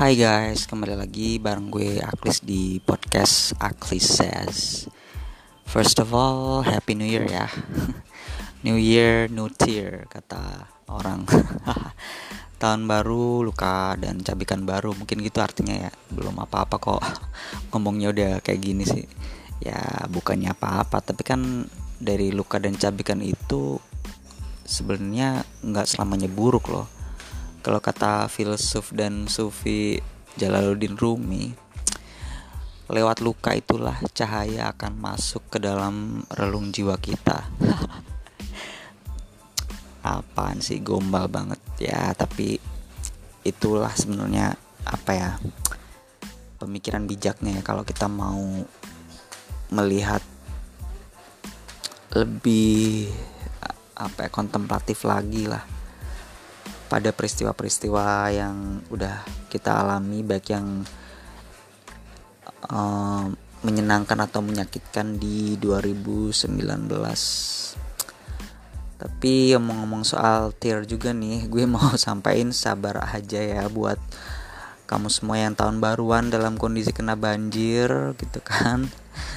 Hai guys, kembali lagi bareng gue Aklis di podcast Aklis Says. First of all, Happy New Year ya. new Year, new tear kata orang. Tahun baru, luka dan cabikan baru, mungkin gitu artinya ya. Belum apa-apa kok. Ngomongnya udah kayak gini sih. Ya bukannya apa-apa, tapi kan dari luka dan cabikan itu sebenarnya nggak selamanya buruk loh kalau kata filsuf dan sufi Jalaluddin Rumi lewat luka itulah cahaya akan masuk ke dalam relung jiwa kita. Apaan sih gombal banget. Ya tapi itulah sebenarnya apa ya pemikiran bijaknya ya. Kalau kita mau melihat lebih apa ya kontemplatif lagi lah pada peristiwa-peristiwa yang udah kita alami baik yang uh, menyenangkan atau menyakitkan di 2019 tapi ngomong-ngomong soal tier juga nih gue mau sampaikan sabar aja ya buat kamu semua yang tahun baruan dalam kondisi kena banjir gitu kan.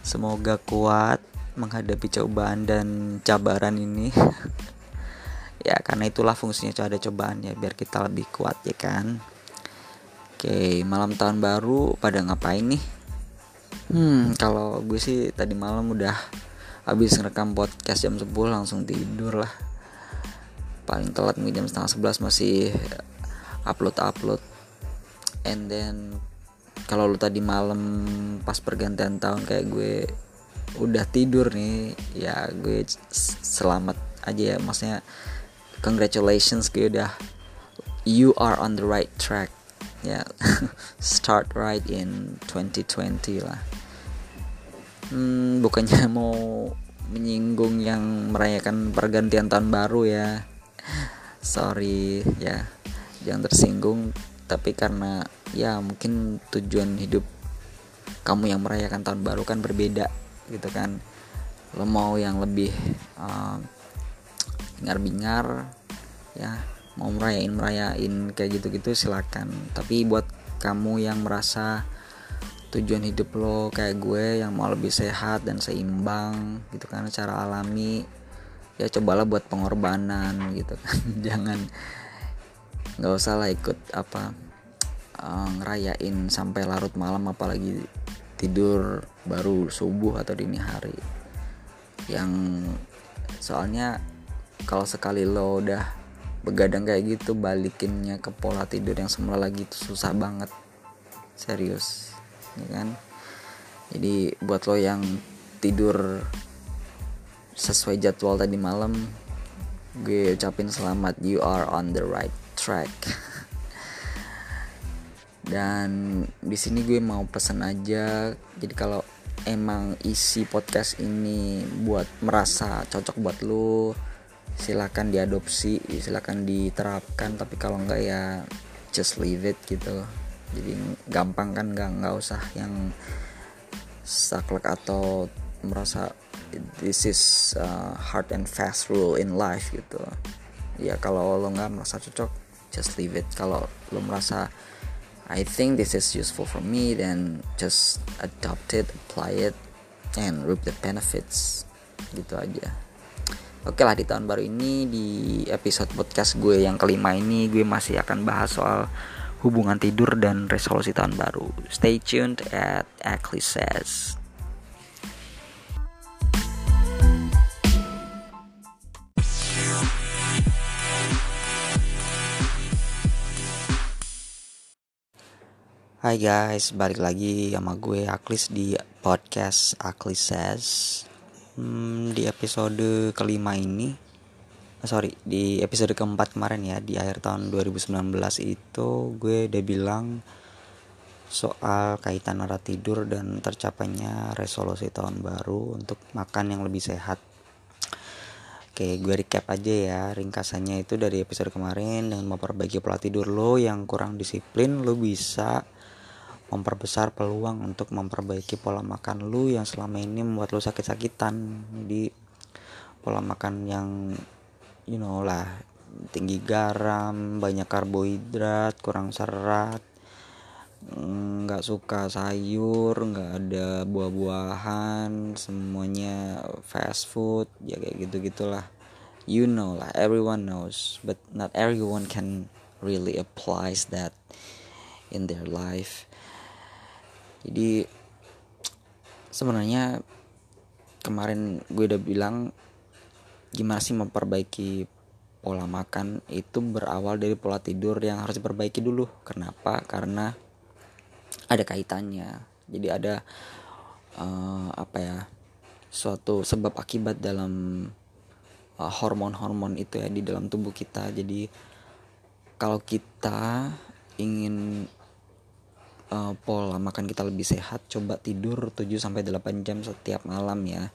Semoga kuat menghadapi cobaan dan cabaran ini ya karena itulah fungsinya ada cobaan ya biar kita lebih kuat ya kan? Oke malam tahun baru pada ngapain nih? Hmm kalau gue sih tadi malam udah habis ngerekam podcast jam 10 langsung tidur lah. Paling telat nih jam setengah 11 masih upload upload and then kalau lu tadi malam pas pergantian tahun kayak gue udah tidur nih ya gue selamat aja ya. Maksudnya congratulations gue udah you are on the right track. Ya yeah. start right in 2020 lah. Hmm, bukannya mau menyinggung yang merayakan pergantian tahun baru ya. Sorry ya. Jangan tersinggung tapi karena ya mungkin tujuan hidup kamu yang merayakan tahun baru kan berbeda gitu kan. Lo mau yang lebih uh, bingar-bingar ya mau merayain merayain kayak gitu-gitu silakan. Tapi buat kamu yang merasa tujuan hidup lo kayak gue yang mau lebih sehat dan seimbang gitu kan secara alami ya cobalah buat pengorbanan gitu kan. Jangan nggak usah lah ikut apa uh, ngerayain sampai larut malam apalagi tidur baru subuh atau dini hari. Yang soalnya kalau sekali lo udah begadang kayak gitu balikinnya ke pola tidur yang semula lagi itu susah banget. Serius ya kan? Jadi buat lo yang tidur sesuai jadwal tadi malam gue ucapin selamat you are on the right track. Dan di sini gue mau pesen aja jadi kalau emang isi podcast ini buat merasa cocok buat lo silakan diadopsi silakan diterapkan tapi kalau enggak ya just leave it gitu. Jadi gampang kan nggak nggak usah yang saklek atau merasa this is uh, hard and fast rule in life gitu. Ya kalau lo nggak merasa cocok just leave it. Kalau lo merasa I think this is useful for me then just adopt it apply it and reap the benefits. Gitu aja Oke lah di tahun baru ini di episode podcast gue yang kelima ini gue masih akan bahas soal hubungan tidur dan resolusi tahun baru. Stay tuned at Says. Hai guys, balik lagi sama gue Aklis di podcast Aklis Says hmm, di episode kelima ini eh, sorry di episode keempat kemarin ya di akhir tahun 2019 itu gue udah bilang soal kaitan arah tidur dan tercapainya resolusi tahun baru untuk makan yang lebih sehat. Oke, gue recap aja ya ringkasannya itu dari episode kemarin dengan memperbaiki pola tidur lo yang kurang disiplin lo bisa memperbesar peluang untuk memperbaiki pola makan lu yang selama ini membuat lu sakit-sakitan. Di pola makan yang you know lah tinggi garam banyak karbohidrat kurang serat nggak suka sayur nggak ada buah-buahan semuanya fast food ya kayak gitu gitulah you know lah everyone knows but not everyone can really applies that in their life jadi sebenarnya kemarin gue udah bilang gimana sih memperbaiki pola makan itu berawal dari pola tidur yang harus diperbaiki dulu. Kenapa? Karena ada kaitannya. Jadi ada uh, apa ya suatu sebab akibat dalam uh, hormon-hormon itu ya di dalam tubuh kita. Jadi kalau kita ingin uh, pola makan kita lebih sehat coba tidur 7 sampai 8 jam setiap malam ya.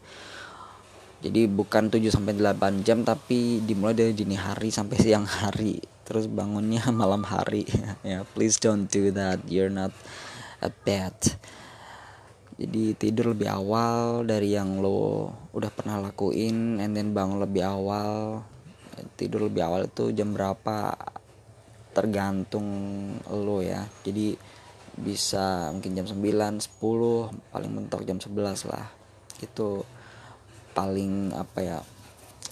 Jadi bukan 7 sampai 8 jam tapi dimulai dari dini hari sampai siang hari. Terus bangunnya malam hari. Ya please don't do that. You're not a bed jadi tidur lebih awal dari yang lo udah pernah lakuin and then bangun lebih awal. Tidur lebih awal itu jam berapa? Tergantung lo ya. Jadi bisa mungkin jam 9, 10 paling mentok jam 11 lah. Itu paling apa ya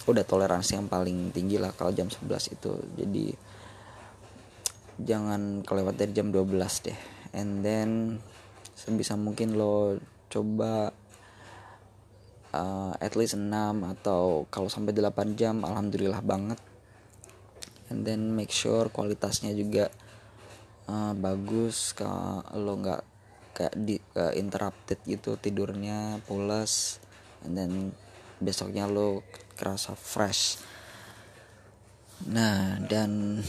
udah toleransi yang paling tinggi lah kalau jam 11 itu. Jadi jangan kelewat dari jam 12 deh. And then sebisa mungkin lo coba uh, at least 6 atau kalau sampai 8 jam alhamdulillah banget. And then make sure kualitasnya juga uh, bagus kalau nggak kayak di uh, interrupted gitu tidurnya pulas then besoknya lo kerasa fresh. Nah dan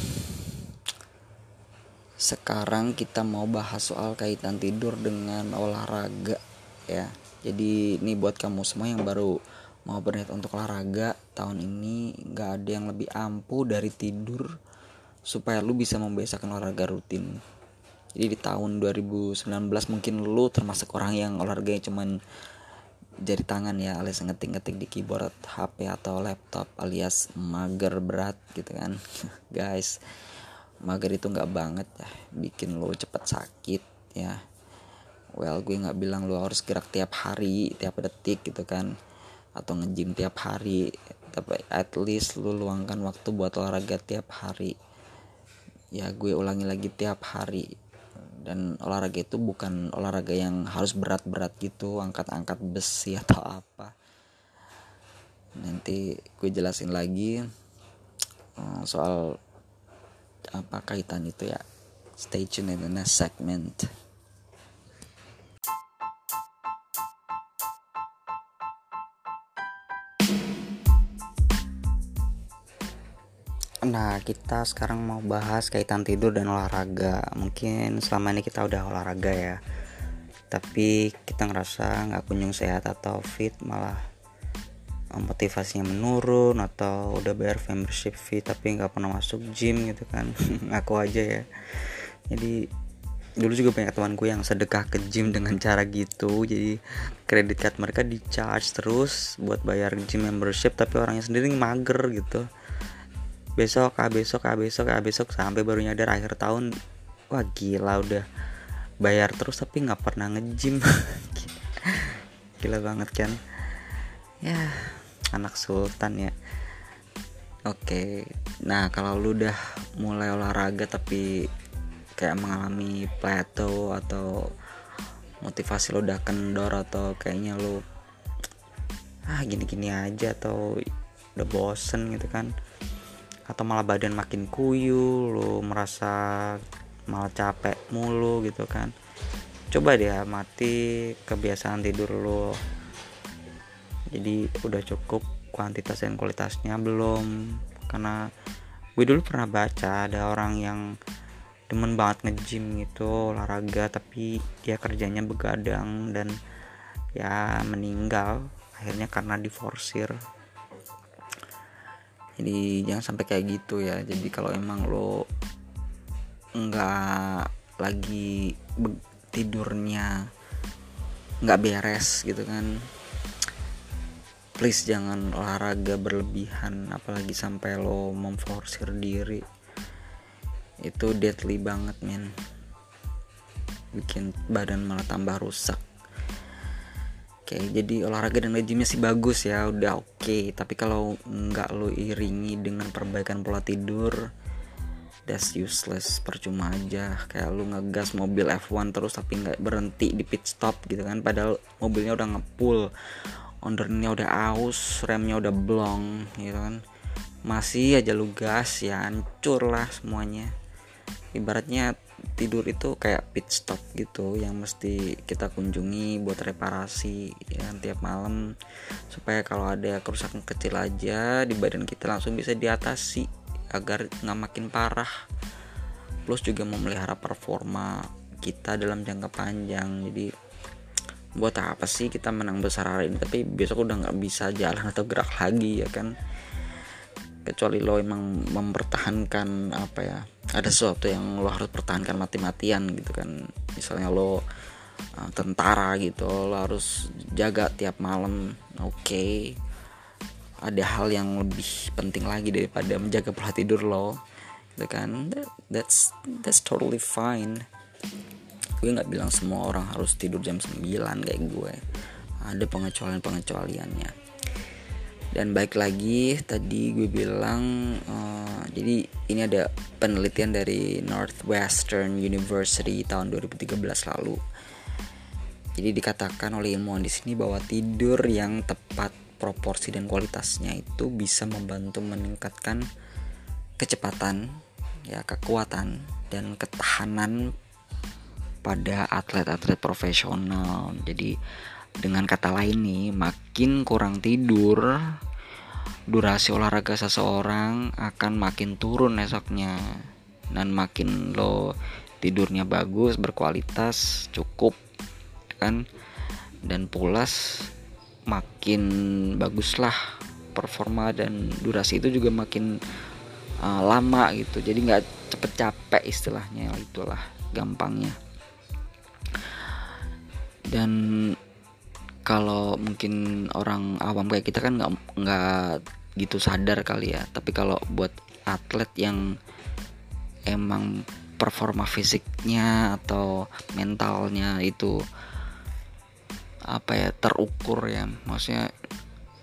sekarang kita mau bahas soal kaitan tidur dengan olahraga ya. Jadi ini buat kamu semua yang baru mau berniat untuk olahraga tahun ini nggak ada yang lebih ampuh dari tidur supaya lu bisa membiasakan olahraga rutin. Jadi di tahun 2019 mungkin lu termasuk orang yang olahraganya cuman jari tangan ya alias ngetik-ngetik di keyboard HP atau laptop alias mager berat gitu kan. Guys mager itu nggak banget ya bikin lo cepet sakit ya. Well gue nggak bilang lo harus gerak tiap hari tiap detik gitu kan atau ngejim tiap hari tapi at least lo luangkan waktu buat olahraga tiap hari ya gue ulangi lagi tiap hari. Dan olahraga itu bukan olahraga yang harus berat-berat gitu angkat-angkat besi atau apa. Nanti gue jelasin lagi eh, soal apa kaitan itu ya. Stay tune in the next segment Nah, kita sekarang mau bahas kaitan tidur dan olahraga. Mungkin selama ini kita udah olahraga ya. Tapi kita ngerasa nggak kunjung sehat atau fit, malah motivasinya menurun atau udah bayar membership fee tapi nggak pernah masuk gym gitu kan aku aja ya jadi dulu juga banyak temanku yang sedekah ke gym dengan cara gitu jadi kredit card mereka di charge terus buat bayar gym membership tapi orangnya sendiri mager gitu besok ah besok ah besok ah besok sampai baru nyadar akhir tahun. Wah gila udah. Bayar terus tapi nggak pernah nge-gym. Gila banget kan. Ya anak sultan ya. Oke nah kalau lu udah mulai olahraga tapi kayak mengalami plateau atau motivasi lu udah kendor atau kayaknya lu ah gini-gini aja atau udah bosen gitu kan atau malah badan makin kuyu lu merasa malah capek mulu gitu kan. Coba deh mati kebiasaan tidur lu. Jadi udah cukup kuantitas dan kualitasnya belum? Karena gue dulu pernah baca ada orang yang demen banget nge-gym gitu olahraga tapi dia kerjanya begadang dan ya meninggal. Akhirnya karena diforsir jadi jangan sampai kayak gitu ya. Jadi kalau emang lo nggak lagi tidurnya nggak beres gitu kan please jangan olahraga berlebihan apalagi sampai lo memforsir diri. Itu deadly banget men. Bikin badan malah tambah rusak Oke, jadi olahraga dan rejimnya sih bagus ya, udah oke. Okay. Tapi kalau nggak lo iringi dengan perbaikan pola tidur, that's useless, percuma aja. Kayak lo ngegas mobil F1 terus tapi nggak berhenti di pit stop gitu kan. Padahal mobilnya udah ngepull, ondernya udah aus, remnya udah blong gitu kan. Masih aja lu gas ya hancur lah semuanya. Ibaratnya tidur itu kayak pit stop gitu yang mesti kita kunjungi buat reparasi ya tiap malam. Supaya kalau ada kerusakan kecil aja di badan kita langsung bisa diatasi agar nggak makin parah. Plus juga memelihara performa kita dalam jangka panjang. Jadi buat apa sih kita menang besar hari ini? Tapi besok udah nggak bisa jalan atau gerak lagi ya kan? Kecuali lo emang mempertahankan apa ya ada sesuatu yang lo harus pertahankan mati-matian gitu kan. Misalnya lo uh, tentara gitu lo harus jaga tiap malam. Oke. Okay. ada hal yang lebih penting lagi daripada menjaga pola tidur lo gitu kan. That, that's that's totally fine. Gue nggak bilang semua orang harus tidur jam 9 kayak gue. Ada pengecualian pengecualiannya dan baik lagi tadi gue bilang uh, jadi ini ada penelitian dari Northwestern University tahun 2013 lalu. Jadi dikatakan oleh ilmuwan di sini bahwa tidur yang tepat proporsi dan kualitasnya itu bisa membantu meningkatkan kecepatan ya kekuatan dan ketahanan pada atlet-atlet profesional. Jadi dengan kata lain nih, makin kurang tidur, durasi olahraga seseorang akan makin turun esoknya. Dan makin lo tidurnya bagus, berkualitas, cukup kan? Dan pulas makin baguslah performa dan durasi itu juga makin uh, lama gitu. Jadi nggak cepet capek istilahnya itulah gampangnya. Dan kalau mungkin orang awam kayak kita kan nggak nggak gitu sadar kali ya. Tapi kalau buat atlet yang emang performa fisiknya atau mentalnya itu apa ya terukur ya. Maksudnya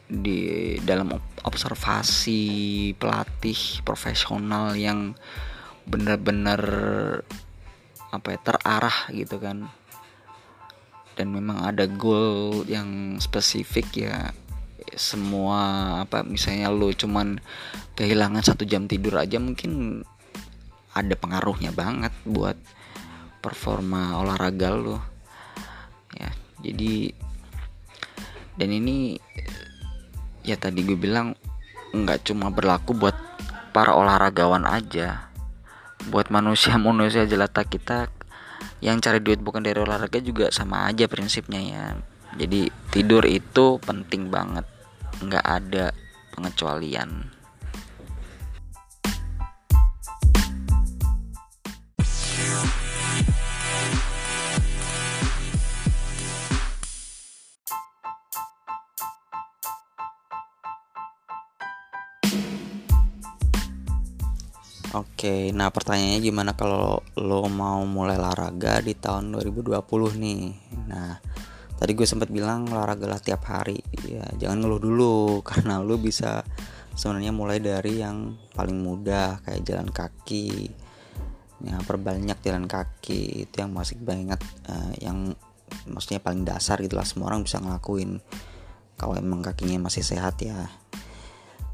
di dalam observasi pelatih profesional yang benar-benar apa ya terarah gitu kan dan memang ada goal yang spesifik ya semua apa misalnya lo cuman kehilangan satu jam tidur aja mungkin ada pengaruhnya banget buat performa olahraga lo. Ya jadi dan ini ya tadi gue bilang nggak cuma berlaku buat para olahragawan aja. Buat manusia-manusia jelata kita yang cari duit bukan dari olahraga juga sama aja prinsipnya ya. Jadi tidur itu penting banget. Nggak ada pengecualian Oke, nah pertanyaannya gimana kalau lo mau mulai olahraga di tahun 2020 nih? Nah, tadi gue sempat bilang olahraga lah tiap hari. Ya, jangan ngeluh dulu karena lo bisa sebenarnya mulai dari yang paling mudah kayak jalan kaki. Ya, perbanyak jalan kaki itu yang masih banget uh, yang maksudnya paling dasar gitu lah semua orang bisa ngelakuin kalau emang kakinya masih sehat ya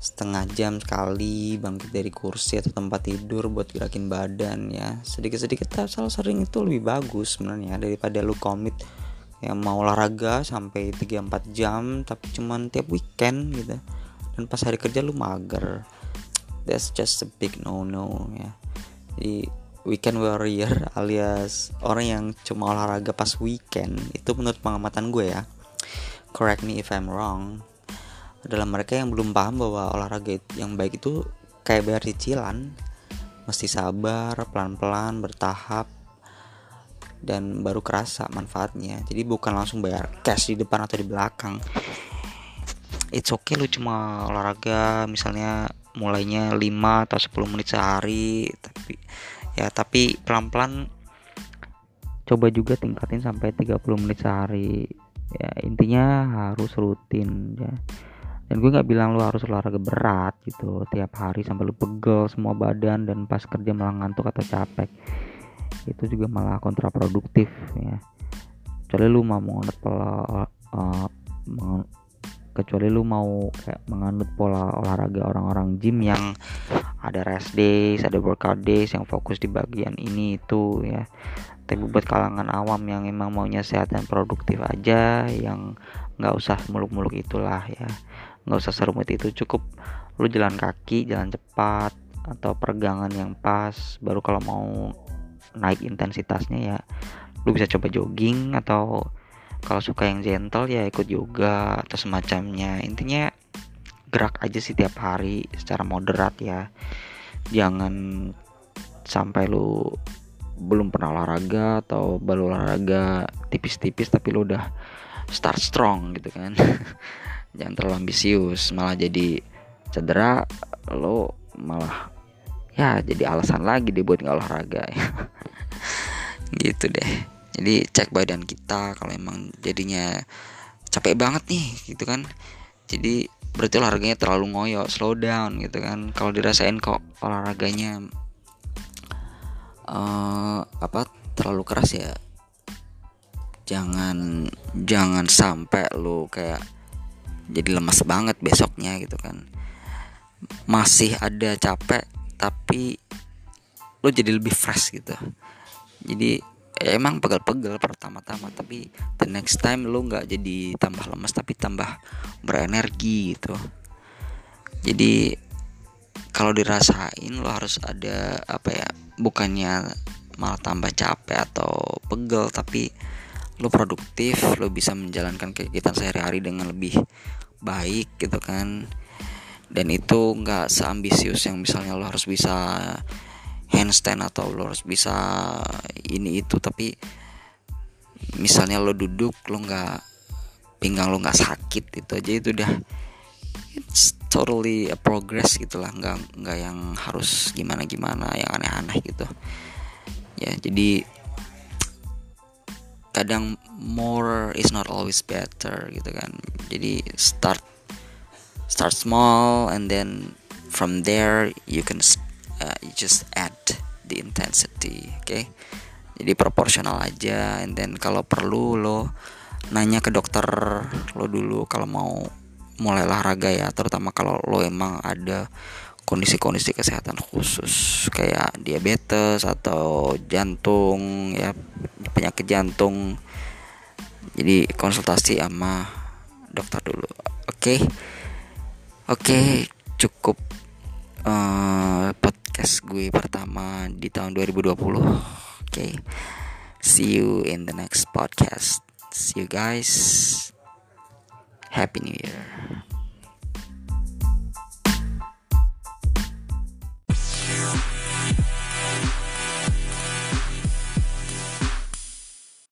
setengah jam sekali bangkit dari kursi atau tempat tidur buat gerakin badan ya. Sedikit-sedikit asal sering itu lebih bagus sebenarnya daripada lu komit yang mau olahraga sampai 3-4 jam tapi cuman tiap weekend gitu. Dan pas hari kerja lu mager. That's just a big no no ya. Jadi weekend warrior alias orang yang cuma olahraga pas weekend itu menurut pengamatan gue ya. Correct me if I'm wrong adalah mereka yang belum paham bahwa olahraga yang baik itu kayak bayar cicilan mesti sabar pelan-pelan bertahap dan baru kerasa manfaatnya. Jadi bukan langsung bayar cash di depan atau di belakang. It's okay lu cuma olahraga misalnya mulainya 5 atau 10 menit sehari tapi ya tapi pelan-pelan coba juga tingkatin sampai 30 menit sehari. Ya intinya harus rutin ya dan gue nggak bilang lu harus olahraga berat gitu tiap hari sampai lu pegel semua badan dan pas kerja malah ngantuk atau capek. Itu juga malah kontraproduktif ya. Kecuali lu mau menganut pola uh, kecuali lu mau kayak menganut pola olahraga orang-orang gym yang ada rest days, ada workout days yang fokus di bagian ini itu ya. Tapi buat kalangan awam yang emang maunya sehat dan produktif aja, yang nggak usah muluk-muluk itulah ya, nggak usah serumit itu cukup lu jalan kaki, jalan cepat atau peregangan yang pas. Baru kalau mau naik intensitasnya ya, lu bisa coba jogging atau kalau suka yang gentle ya ikut yoga atau semacamnya intinya gerak aja sih tiap hari secara moderat ya jangan sampai lu belum pernah olahraga atau baru olahraga tipis-tipis tapi lu udah start strong gitu kan jangan terlalu ambisius malah jadi cedera lo malah ya jadi alasan lagi dia buat nggak olahraga. Ya gitu deh. Jadi cek badan kita kalau emang jadinya capek banget nih gitu kan. Jadi berarti olahraganya terlalu ngoyo slow down gitu kan. Kalau dirasain kok olahraganya uh, apa terlalu keras ya jangan jangan sampai lu kayak jadi lemas banget besoknya gitu kan. Masih ada capek tapi lu jadi lebih fresh gitu. Jadi ya emang pegel-pegel pertama-tama tapi the next time lo nggak jadi tambah lemas tapi tambah berenergi gitu. Jadi kalau dirasain lo harus ada apa ya bukannya malah tambah capek atau pegel tapi lo produktif lo bisa menjalankan kegiatan sehari-hari dengan lebih baik gitu kan. Dan itu nggak seambisius yang misalnya lo harus bisa handstand atau lo harus bisa ini itu. Tapi misalnya lo duduk lo nggak pinggang lo nggak sakit itu aja itu udah it's totally a progress gitulah nggak nggak yang harus gimana gimana yang aneh-aneh gitu. Ya jadi kadang more is not always better gitu kan jadi start start small and then from there you can uh, you just add the intensity oke okay? jadi proporsional aja and then kalau perlu lo nanya ke dokter lo dulu kalau mau mulai olahraga ya terutama kalau lo emang ada kondisi-kondisi kesehatan khusus kayak diabetes atau jantung ya penyakit jantung jadi konsultasi sama dokter dulu oke okay? oke okay, cukup uh, podcast gue pertama di tahun 2020. Oke. Okay. See you in the next podcast. See you guys. Happy New Year.